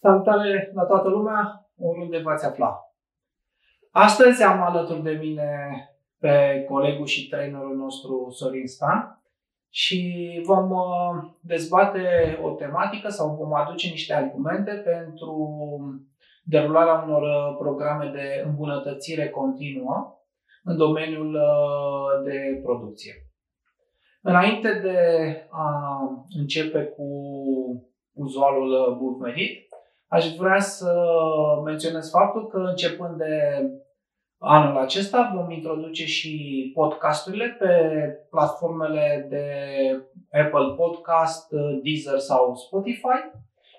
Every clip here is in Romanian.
Salutare la toată lumea, oriunde v-ați afla. Astăzi am alături de mine pe colegul și trainerul nostru Sorin Stan și vom uh, dezbate o tematică sau vom aduce niște argumente pentru derularea unor uh, programe de îmbunătățire continuă în domeniul uh, de producție. Înainte de a începe cu uzualul Buvmerit, Aș vrea să menționez faptul că începând de anul acesta vom introduce și podcasturile pe platformele de Apple Podcast, Deezer sau Spotify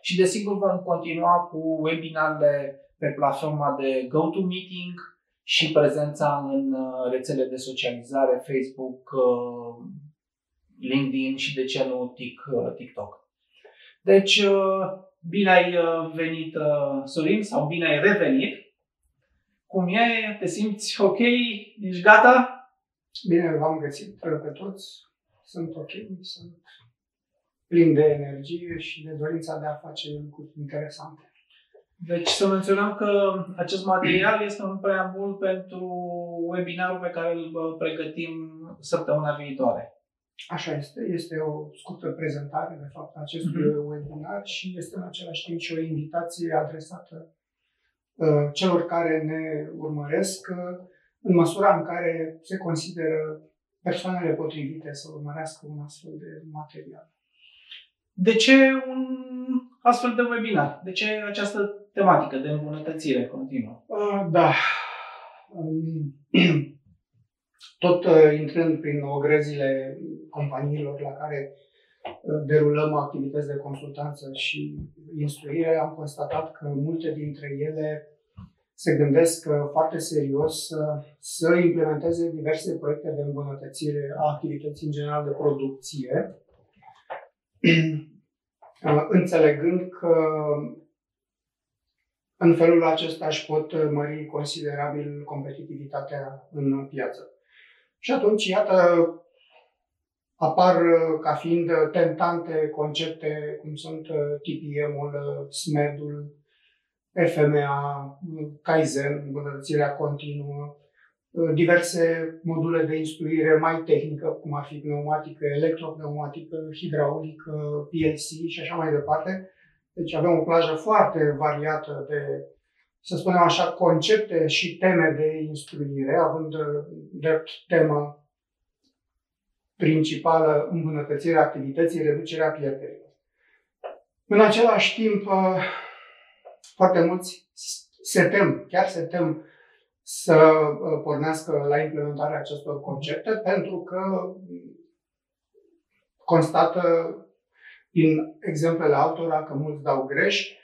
și desigur vom continua cu webinarele pe platforma de GoToMeeting și prezența în rețele de socializare Facebook, LinkedIn și de ce nu TikTok. Deci Bine ai uh, venit, uh, Sorin, sau bine ai revenit. Cum e? Te simți ok? Ești gata? Bine v-am găsit pe toți. Sunt ok, sunt plin de energie și de dorința de a face lucruri interesante. Deci să menționăm că acest material este un preambul pentru webinarul pe care îl uh, pregătim săptămâna viitoare. Așa este. Este o scurtă prezentare, de fapt, a acestui mm-hmm. webinar și este în același timp și o invitație adresată uh, celor care ne urmăresc uh, în măsura în care se consideră persoanele potrivite să urmărească un astfel de material. De ce un astfel de webinar? De ce această tematică de îmbunătățire continuă? Uh, da. Um, tot uh, intrând prin ogrezile companiilor la care uh, derulăm activități de consultanță și instruire, am constatat că multe dintre ele se gândesc uh, foarte serios să implementeze diverse proiecte de îmbunătățire a activității în general de producție, înțelegând că în felul acesta își pot mări considerabil competitivitatea în piață. Și atunci, iată, apar uh, ca fiind uh, tentante concepte cum sunt uh, TPM-ul, SMED-ul, FMA, Kaizen, îmbunătățirea continuă, diverse module de instruire mai tehnică, cum ar fi pneumatică, electropneumatică, hidraulică, PLC și așa mai departe. Deci avem o plajă foarte variată de, să spunem așa, concepte și teme de instruire, având drept temă principală îmbunătățirea activității, reducerea pierderilor. În același timp, uh, foarte mulți se tem, chiar se tem să uh, pornească la implementarea acestor concepte pentru că constată din exemplele altora că mulți dau greș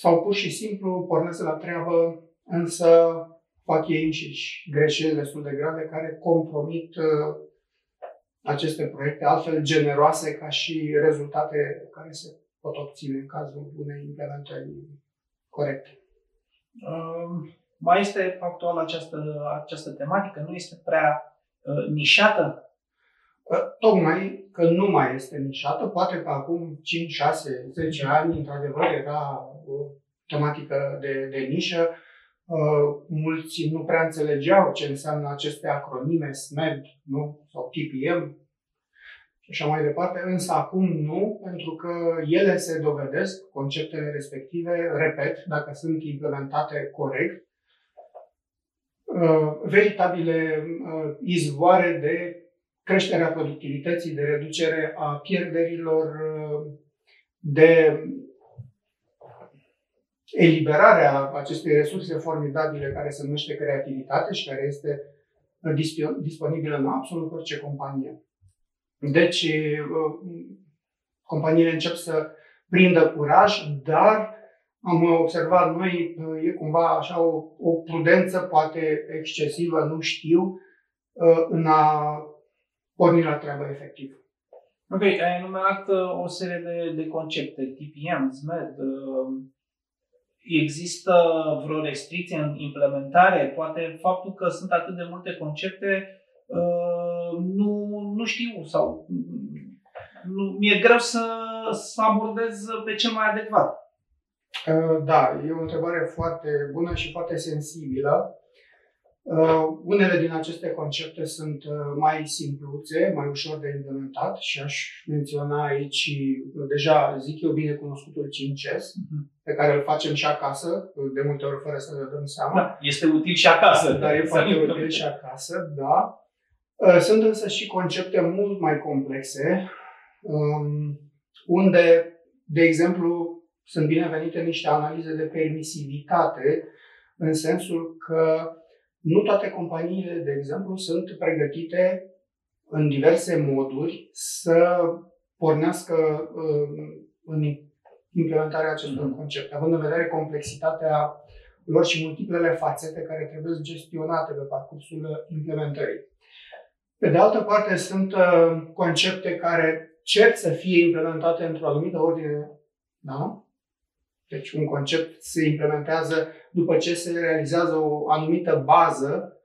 sau pur și simplu pornesc la treabă, însă fac ei înșiși greșeli destul de grave care compromit uh, aceste proiecte, altfel generoase ca și rezultate care se pot obține în cazul unei implementări corecte. Uh, mai este actual această, această tematică? Nu este prea uh, nișată? Uh, tocmai că nu mai este nișată. Poate că acum 5, 6, 10 ani, într-adevăr, era o tematică de, de nișă Uh, mulți nu prea înțelegeau ce înseamnă aceste acronime, SMED nu? sau TPM și așa mai departe, însă acum nu, pentru că ele se dovedesc, conceptele respective, repet, dacă sunt implementate corect, uh, veritabile uh, izvoare de creșterea productivității, de reducere a pierderilor, de eliberarea acestei resurse formidabile care se numește creativitate și care este uh, disponibilă în absolut orice companie. Deci, uh, companiile încep să prindă curaj, dar am observat noi, uh, e cumva așa o, o prudență, poate excesivă, nu știu, în a porni la treabă efectiv. Ok, ai enumerat o serie de, de concepte, TPM, SMED, Există vreo restricție în implementare? Poate faptul că sunt atât de multe concepte uh, nu, nu știu sau nu, mi-e greu să, să abordez pe cel mai adecvat. Uh, da, e o întrebare foarte bună și foarte sensibilă. Uh, unele din aceste concepte sunt uh, mai simpluțe, mai ușor de implementat și aș menționa aici, deja zic eu, bine cunoscutul 5S, uh-huh. pe care îl facem și acasă, de multe ori fără să ne dăm seama. Da, este util și acasă. Da, e foarte util și acasă, da. Sunt însă și concepte mult mai complexe, um, unde, de exemplu, sunt binevenite niște analize de permisivitate, în sensul că nu toate companiile, de exemplu, sunt pregătite în diverse moduri să pornească uh, în implementarea acestor mm-hmm. concepte, având în vedere complexitatea lor și multiplele fațete care trebuie gestionate pe parcursul implementării. Pe de altă parte, sunt uh, concepte care cer să fie implementate într-o anumită ordine, da? Deci un concept se implementează după ce se realizează o anumită bază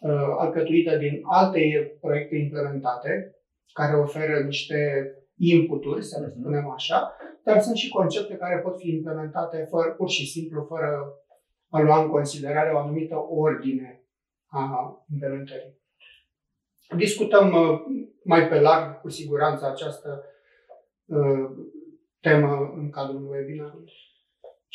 uh, alcătuită din alte proiecte implementate, care oferă niște inputuri, să le mhm. spunem așa, dar sunt și concepte care pot fi implementate fără, pur și simplu fără a lua în considerare o anumită ordine a implementării. Discutăm uh, mai pe larg, cu siguranță, această uh, temă în cadrul webinarului.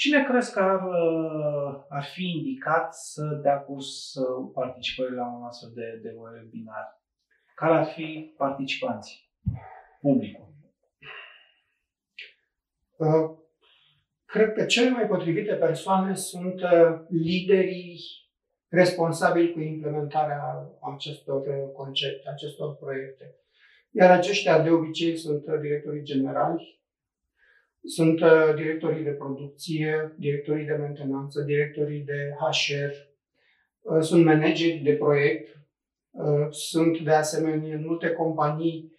Cine crezi că ar, uh, ar fi indicat să dea curs participării la un astfel de, de webinar? Care ar fi participanții? Publicul? Uh, cred că cele mai potrivite persoane sunt uh, liderii responsabili cu implementarea acestor concepte, acestor proiecte. Iar aceștia de obicei sunt directorii generali, sunt uh, directorii de producție, directorii de mentenanță, directorii de HR, uh, sunt manageri de proiect, uh, sunt de asemenea în multe companii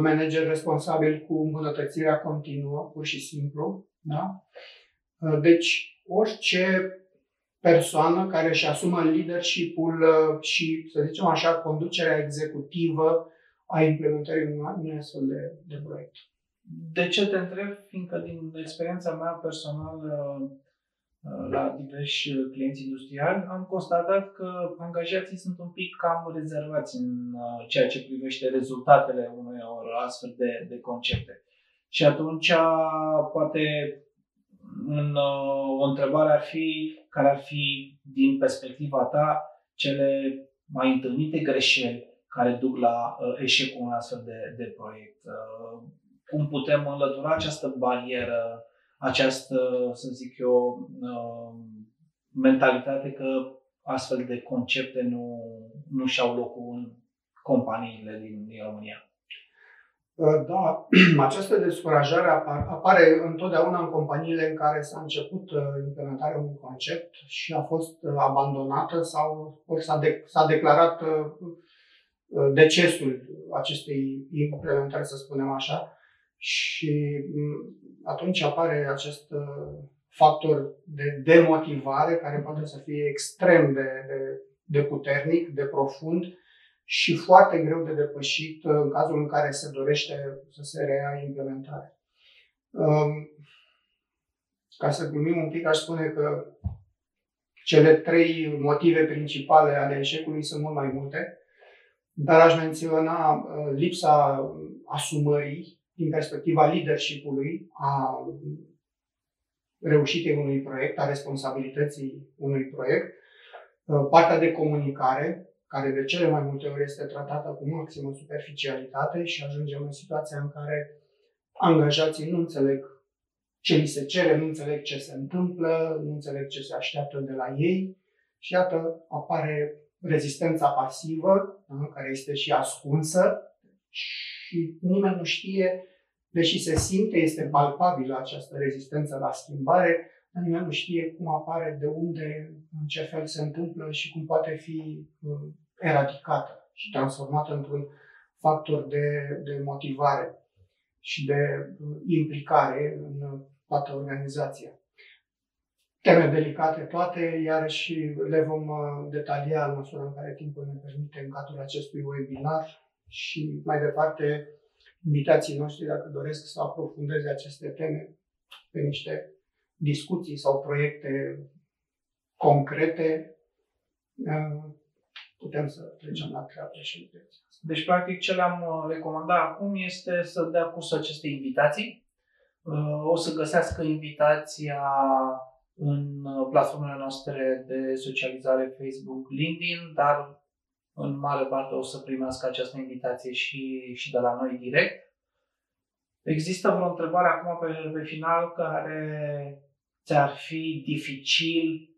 manageri responsabili cu îmbunătățirea continuă, pur și simplu. Da? Deci, orice persoană care își asumă leadership-ul și, să zicem așa, conducerea executivă a implementării unui astfel de, de proiect. De ce te întreb? Fiindcă din experiența mea personală uh, la diversi clienți industriali, am constatat că angajații sunt un pic cam rezervați în uh, ceea ce privește rezultatele unui astfel de, de concepte. Și atunci, poate, în, uh, o întrebare ar fi care ar fi, din perspectiva ta, cele mai întâlnite greșeli care duc la eșecul unui astfel de, de proiect cum putem înlătura această barieră, această, să zic eu, uh, mentalitate că astfel de concepte nu, nu și-au locul în companiile din, din România. Uh, da, această descurajare apare întotdeauna în companiile în care s-a început uh, implementarea unui concept și a fost abandonată sau s-a, de, s-a declarat decesul acestei implementări, să spunem așa. Și atunci apare acest uh, factor de demotivare care poate să fie extrem de, de, de puternic, de profund și foarte greu de depășit uh, în cazul în care se dorește să se reia implementarea. Um, ca să glumim un pic, aș spune că cele trei motive principale ale eșecului sunt mult mai multe, dar aș menționa uh, lipsa asumării din perspectiva leadership-ului, a reușitei unui proiect, a responsabilității unui proiect, uh, partea de comunicare, care de cele mai multe ori este tratată cu maximă superficialitate și ajungem în situația în care angajații nu înțeleg ce li se cere, nu înțeleg ce se întâmplă, nu înțeleg ce se așteaptă de la ei. Și iată apare rezistența pasivă, da, care este și ascunsă. Și nimeni nu știe deși se simte, este palpabilă această rezistență la schimbare, dar nimeni nu știe cum apare, de unde, în ce fel se întâmplă și cum poate fi uh, eradicată și transformată într-un factor de, de motivare și de uh, implicare în toată organizația. Teme delicate toate, iarăși le vom uh, detalia în măsura în care timpul ne permite în cadrul acestui webinar și mai departe invitații noștri, dacă doresc să aprofundeze aceste teme pe niște discuții sau proiecte concrete, uh, putem să trecem la treabă și Deci, practic, ce le-am uh, recomandat acum este să dea curs aceste invitații. Uh, o să găsească invitația în platformele noastre de socializare Facebook, LinkedIn, dar în mare parte o să primească această invitație și, și de la noi direct. Există vreo întrebare acum pe, pe final care ți-ar fi dificil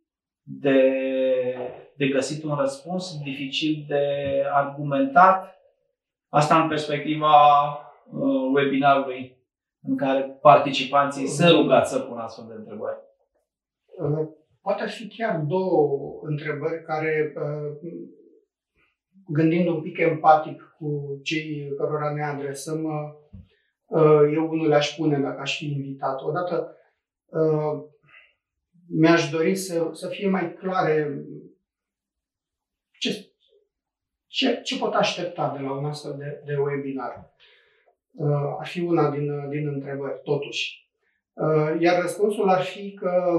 de, de găsit un răspuns, dificil de argumentat? Asta în perspectiva uh, webinarului în care participanții sunt rugați să pună astfel de întrebări. Uh, poate fi chiar două întrebări care uh, gândind un pic empatic cu cei cărora ne adresăm, uh, eu unul le-aș pune dacă aș fi invitat. Odată, uh, mi-aș dori să, să fie mai clare ce, ce, ce pot aștepta de la un astfel de, de webinar. Uh, ar fi una din, din întrebări, totuși. Iar răspunsul ar fi că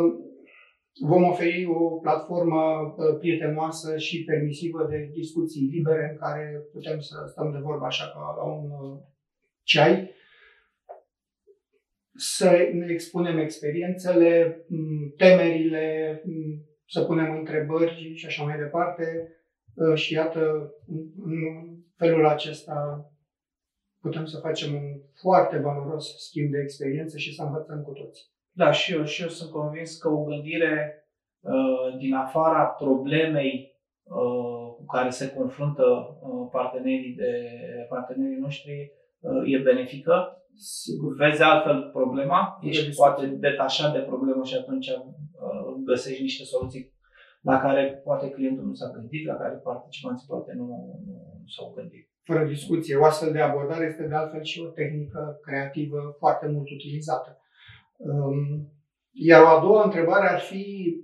Vom oferi o platformă uh, prietenoasă și permisivă de discuții libere în care putem să stăm de vorbă așa ca la un uh, ceai, să ne expunem experiențele, temerile, să punem întrebări și așa mai departe. Uh, și iată, în felul acesta putem să facem un foarte valoros schimb de experiențe și să învățăm cu toții. Da, și eu, și eu sunt convins că o gândire uh, din afara problemei uh, cu care se confruntă uh, partenerii, de, partenerii noștri uh, e benefică. Sigur. Vezi altfel problema, ești poate detașat de problemă și atunci uh, găsești niște soluții la care poate clientul nu s-a gândit, la care participanții poate nu, nu s-au gândit. Fără discuție, o astfel de abordare este de altfel și o tehnică creativă foarte mult utilizată. Um, iar o a doua întrebare ar fi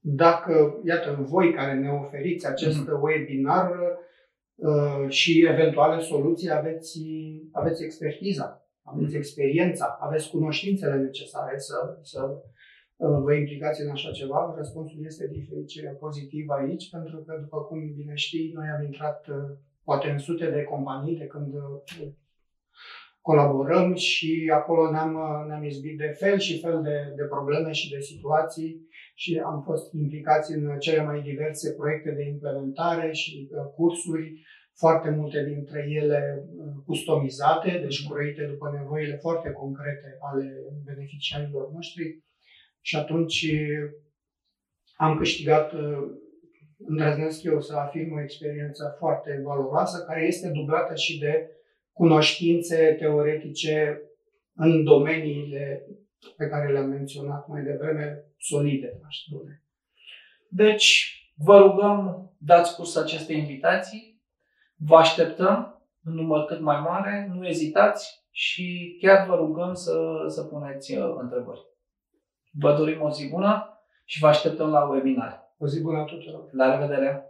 dacă, iată, voi care ne oferiți acest mm. webinar uh, și eventuale soluții, aveți, aveți expertiza, aveți mm. experiența, aveți cunoștințele necesare să, să uh, vă implicați în așa ceva. Răspunsul este de fericire pozitiv aici, pentru că, după cum bine știi, noi am intrat uh, poate în sute de companii de când colaborăm și acolo ne-am, ne-am izbit de fel și fel de, de probleme și de situații și am fost implicați în cele mai diverse proiecte de implementare și uh, cursuri, foarte multe dintre ele uh, customizate, deci croite după nevoile foarte concrete ale beneficiarilor noștri. Și atunci am câștigat, uh, îndrăznesc eu să afirm, o experiență foarte valoroasă, care este dublată și de cunoștințe teoretice în domeniile pe care le-am menționat mai devreme, solide, aș spune. Deci, vă rugăm, dați curs aceste invitații, vă așteptăm în număr cât mai mare, nu ezitați și chiar vă rugăm să, să puneți uh, întrebări. Vă dorim o zi bună și vă așteptăm la webinar. O zi bună tuturor! La revedere!